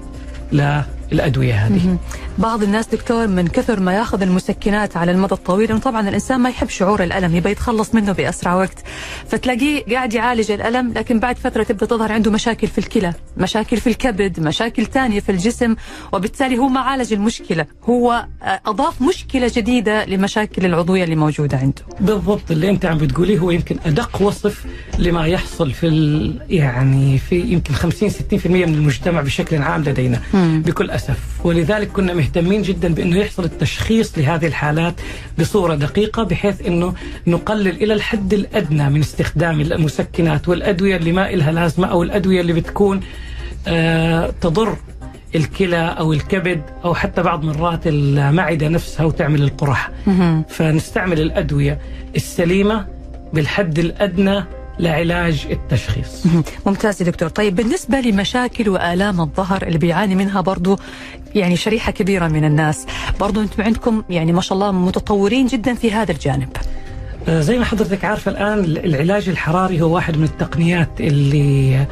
للادويه هذه. بعض الناس دكتور من كثر ما ياخذ المسكنات على المدى الطويل طبعا الإنسان ما يحب شعور الألم يبغى يتخلص منه بأسرع وقت. فتلاقيه قاعد يعالج الألم لكن بعد فترة تبدأ تظهر عنده مشاكل في الكلى مشاكل في الكبد مشاكل ثانية في الجسم وبالتالي هو ما عالج المشكلة. هو آه، أضاف مشكلة جديدة لمشاكل العضوية اللي موجودة عنده. بالضبط اللي أنت عم بتقوليه هو يمكن أدق وصف لما يحصل في ال... يعني في يمكن 50 60% من المجتمع بشكل عام لدينا. مم. بكل اسف ولذلك كنا مهتمين جدا بأنه يحصل التشخيص لهذه الحالات بصورة دقيقة بحيث أنه نقلل إلى الحد الأدنى من استخدام المسكنات والأدوية اللي ما لها لازمة أو الأدوية اللي بتكون آه تضر الكلى أو الكبد أو حتى بعض مرات المعدة نفسها وتعمل القرح. فنستعمل الأدوية السليمة بالحد الأدنى لعلاج التشخيص. ممتاز يا دكتور. طيب بالنسبة لمشاكل وآلام الظهر اللي بيعاني منها برضو يعني شريحة كبيرة من الناس برضو أنتم عندكم يعني ما شاء الله متطورين جدا في هذا الجانب. آه، زي ما حضرتك عارفة الآن العلاج الحراري هو واحد من التقنيات اللي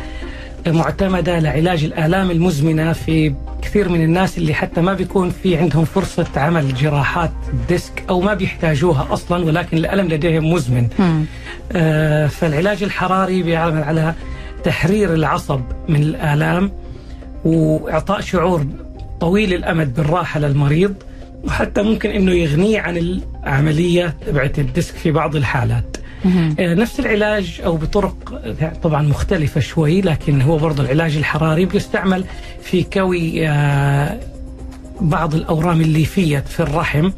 معتمدة لعلاج الآلام المزمنة في كثير من الناس اللي حتى ما بيكون في عندهم فرصة عمل جراحات ديسك أو ما بيحتاجوها أصلا ولكن الألم لديهم مزمن. آه، فالعلاج الحراري بيعمل على تحرير العصب من الآلام وإعطاء شعور طويل الأمد بالراحة للمريض وحتى ممكن أنه يغنيه عن العملية تبعت الديسك في بعض الحالات نفس العلاج أو بطرق طبعا مختلفة شوي لكن هو برضه العلاج الحراري بيستعمل في كوي آه، بعض الأورام الليفية في الرحم.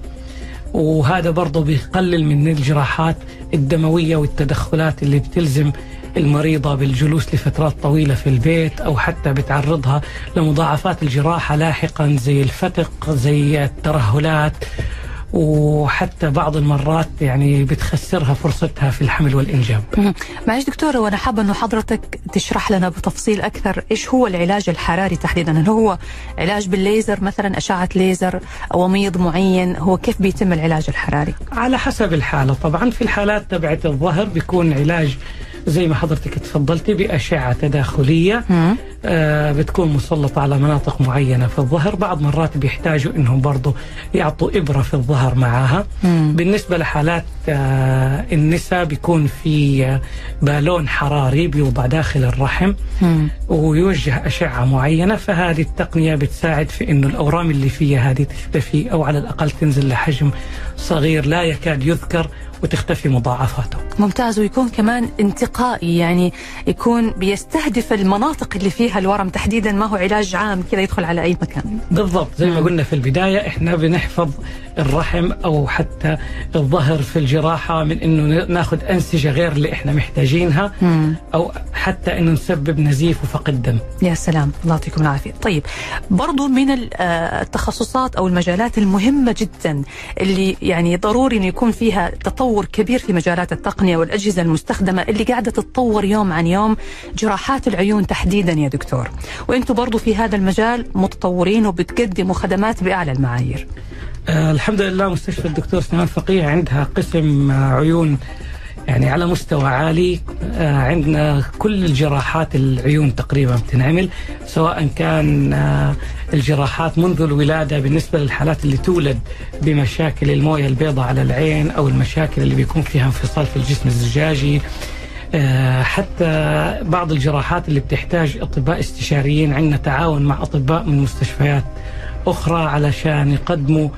وهذا برضه بيقلل من الجراحات الدموية والتدخلات اللي بتلزم المريضة بالجلوس لفترات طويلة في البيت أو حتى بتعرضها لمضاعفات الجراحة لاحقا زي الفتق زي الترهلات وحتى بعض المرات يعني بتخسرها فرصتها في الحمل والإنجاب. مهم. معلش دكتورة وأنا حابة أنه حضرتك تشرح لنا بتفصيل أكثر إيش هو العلاج الحراري تحديدا؟ هل هو علاج بالليزر مثلا أشعة ليزر وميض معين؟ هو كيف بيتم العلاج الحراري؟ على حسب الحالة. طبعا في الحالات تبعت الظهر بيكون علاج زي ما حضرتك تفضلتي بأشعة تداخلية. آه، بتكون مسلطة على مناطق معينة في الظهر بعض مرات بيحتاجوا إنهم برضو يعطوا إبرة في الظهر معاها مم. بالنسبة لحالات آه، النساء بيكون في آه، بالون حراري بيوضع داخل الرحم مم. ويوجه أشعة معينة فهذه التقنية بتساعد في أنه الأورام اللي فيها هذه تختفي أو على الأقل تنزل لحجم صغير لا يكاد يذكر وتختفي مضاعفاته ممتاز ويكون كمان انتقائي يعني يكون بيستهدف المناطق اللي فيها الورم تحديدا ما هو علاج عام كذا يدخل على أي مكان بالضبط زي ما مم. قلنا في البداية إحنا بنحفظ الرحم أو حتى الظهر في الجراحة من إنه ناخذ أنسجة غير اللي إحنا محتاجينها مم. أو حتى إنه نسبب نزيف وفقد دم يا سلام الله يعطيكم العافية طيب برضو من آه، التخصصات أو المجالات المهمة جدا اللي يعني ضروري أن يكون فيها تطور كبير في مجالات التقنية والأجهزة المستخدمة اللي قاعدة تتطور يوم عن يوم. جراحات العيون تحديدا يا دكتور. وأنتم برضو في هذا المجال متطورين وبتقدموا خدمات بأعلى المعايير. آه الحمد لله مستشفى الدكتور سليمان فقيه عندها قسم آه، عيون يعني على مستوى عالي آه عندنا كل الجراحات العيون تقريبا بتنعمل سواء كان آه الجراحات منذ الولادة بالنسبة للحالات اللي تولد بمشاكل الموية البيضاء على العين أو المشاكل اللي بيكون فيها انفصال في الجسم الزجاجي. آه، حتى بعض الجراحات اللي بتحتاج أطباء استشاريين عندنا تعاون مع أطباء من مستشفيات أخرى علشان يقدموا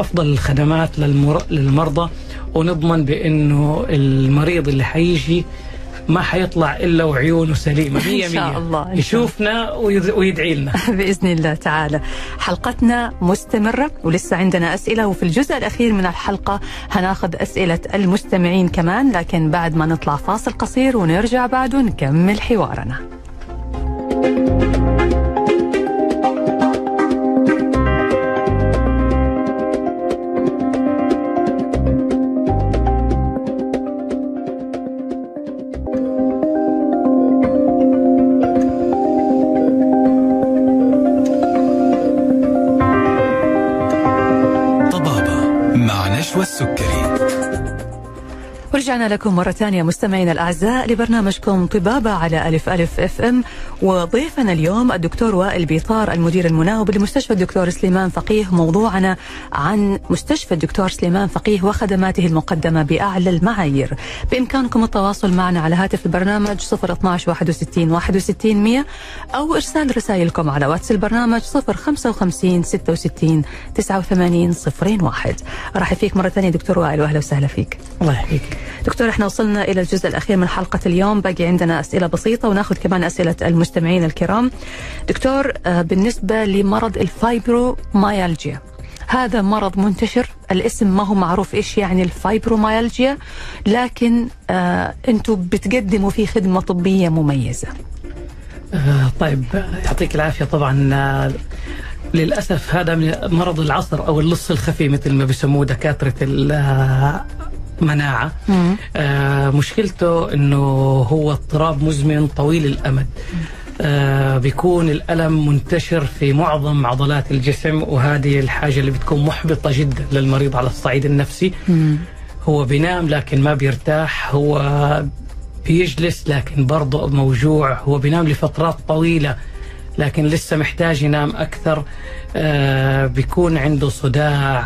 أفضل الخدمات للمر... للمرضى ونضمن بأنه المريض اللي حيجي ما حيطلع إلا وعيونه سليمة مية إن شاء. الله، يشوفنا ويد- ويدعي لنا. بإذن الله تعالى. حلقتنا مستمرة ولسه عندنا أسئلة وفي الجزء الأخير من الحلقة هناخذ أسئلة المستمعين كمان لكن بعد ما نطلع فاصل قصير ونرجع بعده نكمل حوارنا. طبابة مع نشوى السكري ورجعنا لكم مرة ثانية مستمعينا الأعزاء لبرنامجكم طبابة على ألف ألف FM. وضيفنا اليوم الدكتور وائل بيطار المدير المناوب لمستشفى الدكتور سليمان فقيه موضوعنا عن مستشفى الدكتور سليمان فقيه وخدماته المقدمة بأعلى المعايير. بإمكانكم التواصل معنا على هاتف البرنامج 012 61 61 100 أو إرسال رسائلكم على واتس البرنامج 055 66 89 01 أرحب فيك مرة ثانية دكتور وائل وأهلا وسهلا فيك. الله يحييك. دكتور إحنا وصلنا إلى الجزء الأخير من حلقة اليوم. باقي عندنا أسئلة بسيطة وناخذ كمان أسئلة المستمعين الكرام. دكتور آه، بالنسبة لمرض الفايبروميالجيا هذا مرض منتشر؟ الاسم ما هو معروف إيش يعني الفايبروميالجيا لكن آه أنتم بتقدموا فيه خدمة طبية مميزة. آه، طيب يعطيك العافية. طبعا للأسف هذا من مرض العصر أو اللص الخفي مثل ما بيسموه دكاترة المناعة مم. آه، مشكلته أنه هو اضطراب مزمن طويل الأمد آه، بيكون الألم منتشر في معظم عضلات الجسم وهذه الحاجة اللي بتكون محبطة جدا للمريض على الصعيد النفسي مم. هو بينام لكن ما بيرتاح هو بيجلس لكن برضه موجوع هو بينام لفترات طويلة لكن لسه محتاج ينام أكثر آه بيكون عنده صداع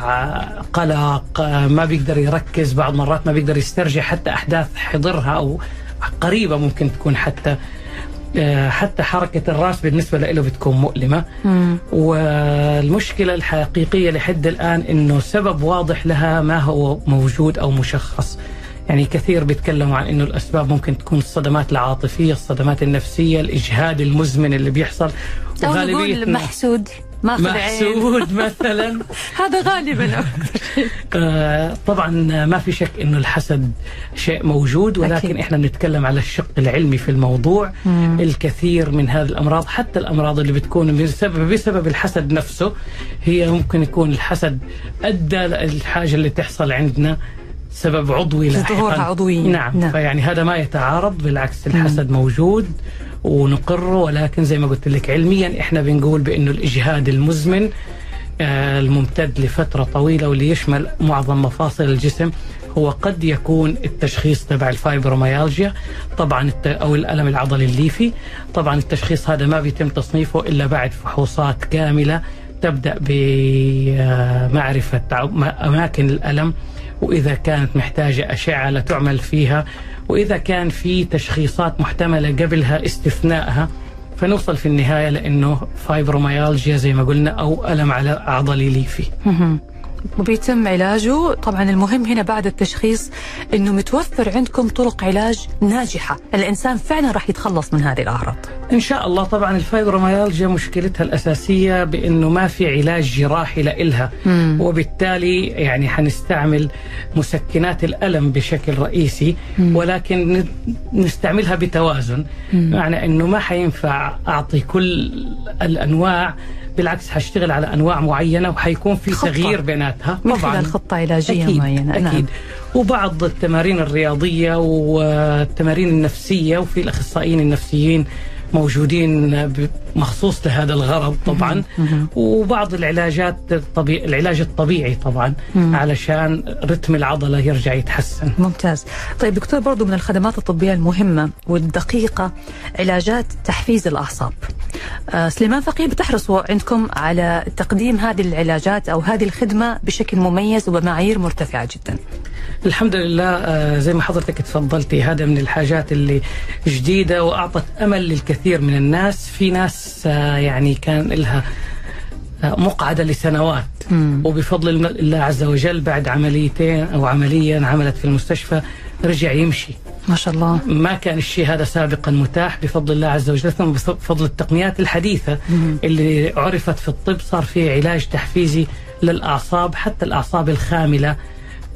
قلق آه ما بيقدر يركز بعض مرات ما بيقدر يسترجع حتى أحداث حضرها أو قريبة ممكن تكون حتى آه حتى حركة الرأس بالنسبة له بتكون مؤلمة مم. والمشكلة الحقيقية لحد الآن أنه سبب واضح لها ما هو موجود أو مشخص يعني كثير بيتكلموا عن أنه الأسباب ممكن تكون الصدمات العاطفية الصدمات النفسية الإجهاد المزمن اللي بيحصل. أو نقول محسود ماخذ محسود مثلا. هذا غالبا آه، طبعا ما في شك إنه الحسد شيء موجود ولكن أكيد. إحنا بنتكلم على الشق العلمي في الموضوع. مم. الكثير من هذه الأمراض حتى الأمراض اللي بتكون بسبب بسبب الحسد نفسه هي ممكن يكون الحسد أدى للحاجة اللي تحصل عندنا سبب عضوي لاحقا ظهورها عضويا. نعم, نعم. فيعني هذا ما يتعارض بالعكس الحسد موجود ونقره ولكن زي ما قلت لك علميا إحنا بنقول بانه الإجهاد المزمن آه، الممتد لفترة طويلة واللي يشمل معظم مفاصل الجسم هو قد يكون التشخيص تبع الفايبروميالجيا طبعا أو الألم العضلي الليفي طبعا التشخيص هذا ما بيتم تصنيفه إلا بعد فحوصات كاملة تبدأ بمعرفة أماكن الألم وإذا كانت محتاجة أشعة لتعمل فيها وإذا كان في تشخيصات محتملة قبلها استثنائها فنوصل في النهاية لأنه فايبروميالجيا زي ما قلنا أو ألم على عضلي ليفي. وبيتم علاجه طبعا المهم هنا بعد التشخيص إنه متوفر عندكم طرق علاج ناجحة الإنسان فعلا راح يتخلص من هذه الأعراض إن شاء الله طبعا الفايبروميالجيا مشكلتها الأساسية بإنه ما في علاج جراحي لإلها مم. وبالتالي يعني حنستعمل مسكنات الألم بشكل رئيسي مم. ولكن نستعملها بتوازن مم. معنى إنه ما حينفع أعطي كل الأنواع بالعكس حاشتغل على أنواع معينة وحيكون في خطة. تغيير بيناتها طبعا خلال خطة علاجيه أكيد معينة أكيد نعم. وبعض التمارين الرياضية والتمارين النفسية وفي الأخصائيين النفسيين موجودين مخصوص لهذا الغرض طبعا. وبعض العلاجات الطبيعي العلاج الطبيعي طبعا علشان رتم العضلة يرجع يتحسن. ممتاز. طيب دكتور برضو من الخدمات الطبية المهمة والدقيقة علاجات تحفيز الأعصاب. آه سليمان فقيه بتحرصوا عندكم على تقديم هذه العلاجات أو هذه الخدمة بشكل مميز وبمعايير مرتفعة جدا. الحمد لله آه زي ما حضرتك تفضلتي هذا من الحاجات اللي جديدة وأعطت أمل للكثير من الناس. في ناس آه يعني كان لها آه، مقعدة لسنوات. مم. وبفضل الله عز وجل بعد عمليتين أو عمليه عملت في المستشفى رجع يمشي. ما شاء الله. ما كان الشيء هذا سابقا متاح بفضل الله عز وجل. ثم بفضل التقنيات الحديثة مم. اللي عرفت في الطب صار في علاج تحفيزي للأعصاب حتى الأعصاب الخاملة. آه،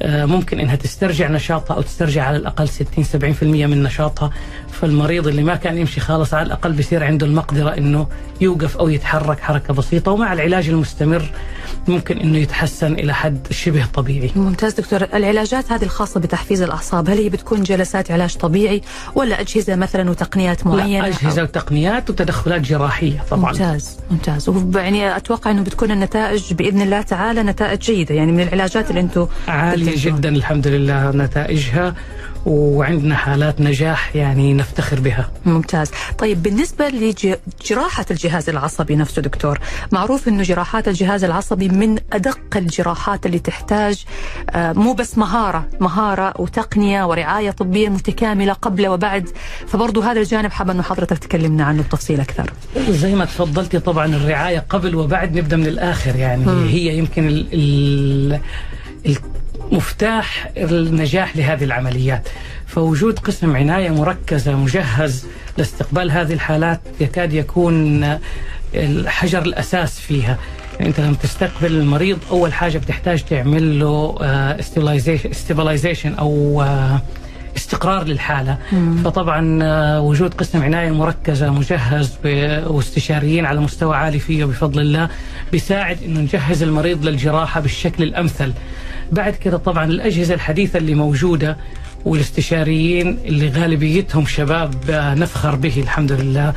ممكن إنها تسترجع نشاطها أو تسترجع على الأقل 60 70% من نشاطها. فالمريض اللي ما كان يمشي خالص على الأقل بيصير عنده المقدرة إنه يوقف أو يتحرك حركة بسيطة ومع العلاج المستمر ممكن إنه يتحسن إلى حد شبه طبيعي. ممتاز دكتور، العلاجات هذه الخاصة بتحفيز الأعصاب هل هي بتكون جلسات علاج طبيعي ولا أجهزة مثلا وتقنيات معينة؟ لا أجهزة. وتقنيات وتدخلات جراحية طبعا. ممتاز ممتاز يعني أتوقع إنه بتكون النتائج بإذن الله تعالى نتائج جيدة يعني من العلاجات اللي أنتم عالية جدا الحمد لله نتائجها وعندنا حالات نجاح يعني نفتخر بها. ممتاز. طيب بالنسبة لجراحة الجهاز العصبي نفسه دكتور معروف أنه جراحات الجهاز العصبي من أدق الجراحات اللي تحتاج آه، مو بس مهارة مهارة وتقنية ورعاية طبية متكاملة قبل وبعد. فبرضه هذا الجانب حابة أنه حضرتك تكلمنا عنه بتفصيل أكثر. زي ما تفضلتي طبعا الرعاية قبل وبعد نبدأ من الآخر يعني م. هي يمكن ال ال مفتاح النجاح لهذه العمليات. فوجود قسم عناية مركزة مجهز لاستقبال هذه الحالات يكاد يكون الحجر الأساس فيها. يعني أنت لما تستقبل المريض أول حاجة بتحتاج تعمل له استيبلايزيشن أو آه، استقرار للحالة. مم. فطبعا آه، وجود قسم عناية مركزة مجهز واستشاريين على مستوى عالي فيه بفضل الله بيساعد إنه نجهز المريض للجراحة بالشكل الأمثل. بعد كده طبعا الأجهزة الحديثة اللي موجودة والاستشاريين اللي غالبيتهم شباب آه، نفخر به الحمد لله.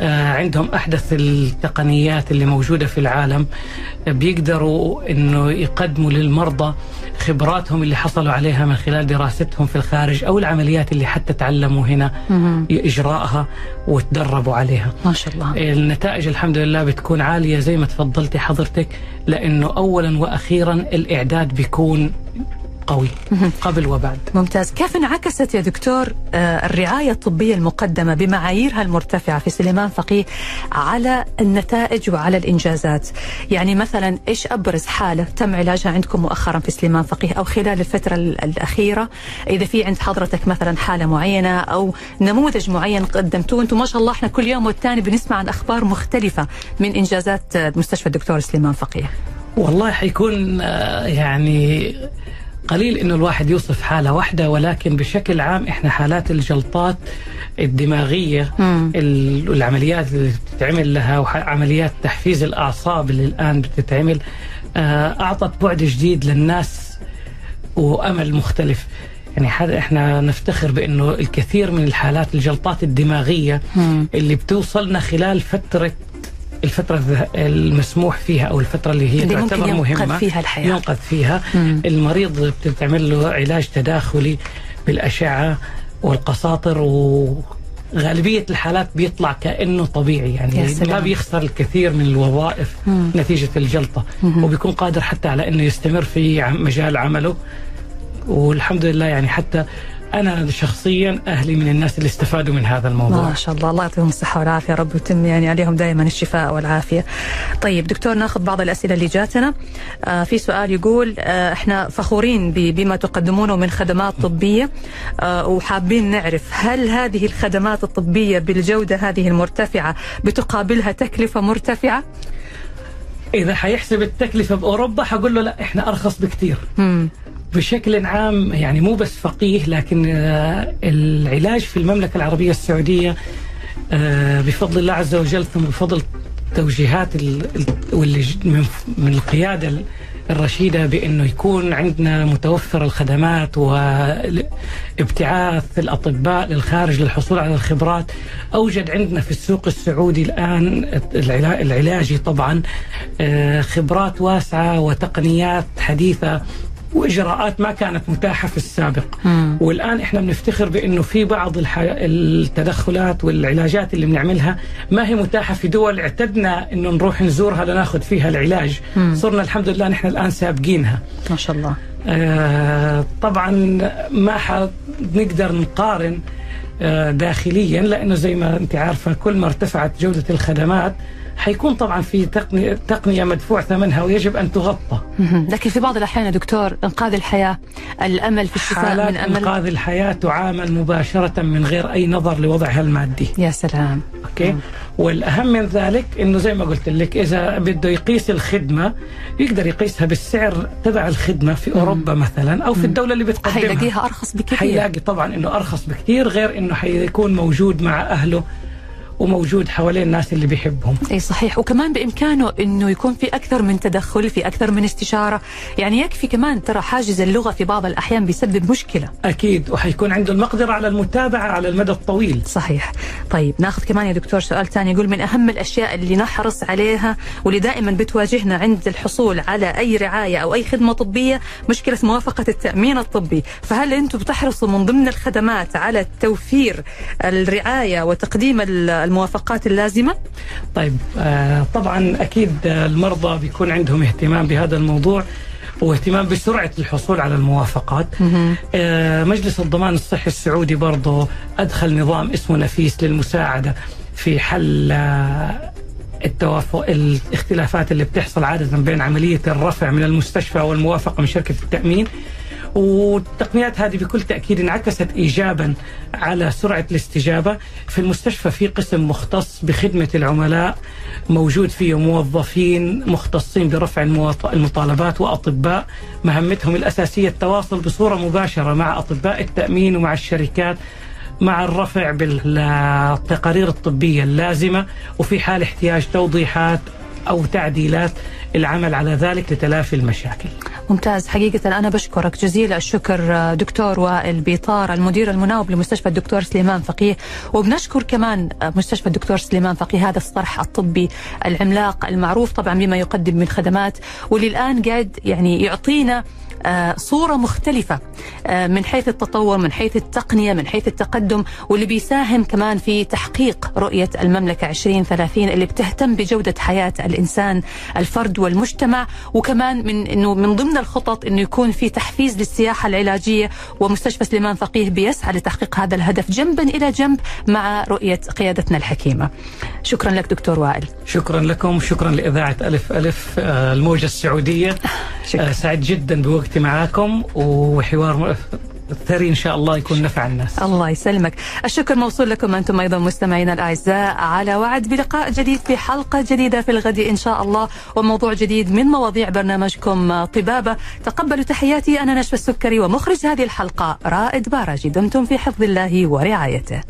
آه، عندهم أحدث التقنيات اللي موجودة في العالم. بيقدروا إنه يقدموا للمرضى خبراتهم اللي حصلوا عليها من خلال دراستهم في الخارج أو العمليات اللي حتى تعلموا هنا إجراءها وتدربوا عليها. ما شاء الله. النتائج الحمد لله بتكون عالية زي ما تفضلتي حضرتك لأنه اولا وأخيرا الإعداد بيكون قوي قبل وبعد. ممتاز. كيف انعكست يا دكتور آه، الرعاية الطبية المقدمة بمعاييرها المرتفعة في سليمان فقيه على النتائج وعلى الإنجازات؟ يعني مثلا إيش أبرز حالة تم علاجها عندكم مؤخرا في سليمان فقيه أو خلال الفترة الأخيرة؟ إذا في عند حضرتك مثلا حالة معينة أو نموذج معين قدمتوه؟ أنتم ما شاء الله إحنا كل يوم والثاني بنسمع عن أخبار مختلفة من إنجازات مستشفى الدكتور سليمان فقيه. والله حيكون آه، يعني قليل إنه الواحد يوصف حالة واحدة ولكن بشكل عام إحنا حالات الجلطات الدماغية العمليات اللي بتتعمل لها وعمليات تحفيز الأعصاب اللي الآن بتتعمل آه، أعطت بعد جديد للناس وأمل مختلف. يعني إحنا نفتخر بإنه الكثير من الحالات الجلطات الدماغية اللي بتوصلنا خلال فترة الفترة المسموح فيها أو الفترة اللي هي اللي تعتبر ينقذ مهمة فيها الحياة. ينقذ فيها مم. المريض بتتعمل له علاج تداخلي بالأشعة والقساطر وغالبية الحالات بيطلع كأنه طبيعي يعني. ما بيخسر الكثير من الوظائف مم. نتيجة الجلطة مم. وبيكون قادر حتى على إنه يستمر في مجال عمله والحمد لله يعني حتى أنا شخصيا أهلي من الناس اللي استفادوا من هذا الموضوع ما شاء الله الله يعطيهم الصحة والعافية يا رب ويتم يعني عليهم دائما الشفاء والعافية. طيب دكتور نأخذ بعض الأسئلة اللي جاتنا. آه في سؤال يقول آه إحنا فخورين بما تقدمونه من خدمات طبية آه وحابين نعرف هل هذه الخدمات الطبية بالجودة هذه المرتفعة بتقابلها تكلفة مرتفعة؟ إذا حيحسب التكلفة بأوروبا حقول له لا إحنا أرخص بكثير. بشكل عام يعني مو بس فقيه لكن آه، العلاج في المملكة العربية السعودية آه، بفضل الله عز وجل ثم بفضل توجيهات ال- ال- واللي من القيادة ال- الرشيدة بأنه يكون عندنا متوفر الخدمات وابتعاث الأطباء للخارج للحصول على الخبرات. أوجد عندنا في السوق السعودي الآن العلا- العلاجي طبعا آه، خبرات واسعة وتقنيات حديثة وإجراءات ما كانت متاحة في السابق مم. والآن إحنا بنفتخر بأنه في بعض الح... التدخلات والعلاجات اللي بنعملها ما هي متاحة في دول اعتدنا إنه نروح نزورها لناخذ فيها العلاج مم. صرنا الحمد لله نحن الآن سابقينها ما شاء الله. آه طبعا ما حنقدر نقارن آه داخليا لأنه زي ما أنت عارفة كل ما ارتفعت جودة الخدمات حيكون طبعا في تقنيه تقنية مدفوع ثمنها ويجب أن تغطى. لكن في بعض الأحيان يا دكتور إنقاذ الحياة الأمل في الشفاء حالات من أمل إنقاذ الحياة تعامل مباشرة من غير أي نظر لوضعها المادي. يا سلام. أوكي؟ والأهم من ذلك إنه زي ما قلت لك إذا بده يقيس الخدمة يقدر يقيسها بالسعر تبع الخدمة في أوروبا مثلا أو في الدولة اللي بتقدمها. حيلاقيها أرخص بكثير. حيلاقي طبعا إنه أرخص بكثير غير إنه حيكون موجود مع أهله وموجود حوالين الناس اللي بيحبهم. إي صحيح. وكمان بإمكانه إنه يكون في أكثر من تدخل في أكثر من استشارة. يعني يكفي كمان ترى حاجز اللغة في بعض الأحيان بيسبب مشكلة. أكيد. وحيكون عنده المقدرة على المتابعة على المدى الطويل. صحيح. طيب ناخذ كمان يا دكتور سؤال ثاني. يقول من أهم الأشياء اللي نحرص عليها واللي دائما بتواجهنا عند الحصول على أي رعاية أو أي خدمة طبية مشكلة موافقة التأمين الطبي. فهل أنتم بتحرصوا من ضمن الخدمات على توفير الرعاية وتقديم ال- الموافقات اللازمة؟ طيب آه طبعا أكيد المرضى بيكون عندهم اهتمام بهذا الموضوع واهتمام بسرعة الحصول على الموافقات. آه مجلس الضمان الصحي السعودي برضه أدخل نظام اسمه نفيس للمساعدة في حل آه التوافق الاختلافات اللي بتحصل عادة بين عملية الرفع من المستشفى والموافقة من شركة التأمين. والتقنيات هذه بكل تأكيد انعكست ايجابا على سرعة الاستجابة في المستشفى في قسم مختص بخدمة العملاء موجود فيه موظفين مختصين برفع المطالبات وأطباء. مهمتهم الأساسية التواصل بصورة مباشرة مع أطباء التأمين ومع الشركات مع الرفع بالتقارير الطبية اللازمة وفي حال احتياج توضيحات أو تعديلات العمل على ذلك لتلافي المشاكل. ممتاز. حقيقة أنا بشكرك جزيل الشكر دكتور وائل بيطار المدير المناوب لمستشفى الدكتور سليمان فقيه. وبنشكر كمان مستشفى الدكتور سليمان فقيه هذا الصرح الطبي العملاق المعروف طبعا بما يقدم من خدمات. واللي الآن قاعد يعني يعطينا صورة مختلفة آه، من حيث التطور من حيث التقنية من حيث التقدم واللي بيساهم كمان في تحقيق رؤية المملكة 2030 اللي بتهتم بجودة حياة الإنسان الفرد والمجتمع وكمان من إنه من ضمن الخطط إنه يكون في تحفيز للسياحة العلاجية ومستشفى سليمان فقيه بيسعى لتحقيق هذا الهدف جنبا إلى جنب مع رؤية قيادتنا الحكيمة. شكرا لك دكتور وائل. شكرا لكم شكرا لإذاعة ألف ألف آه، الموجة السعودية شكرا. آه، سعيد جدا بوقتي معاكم وحوار ثري إن شاء الله يكون نفع الناس. الله يسلمك. الشكر موصول لكم أنتم أيضا مستمعينا الأعزاء. على وعد بلقاء جديد في حلقة جديدة في الغد إن شاء الله وموضوع جديد من مواضيع برنامجكم طبابة. تقبلوا تحياتي أنا نشوى السكري ومخرج هذه الحلقة رائد باراجي. دمتم في حفظ الله ورعايته.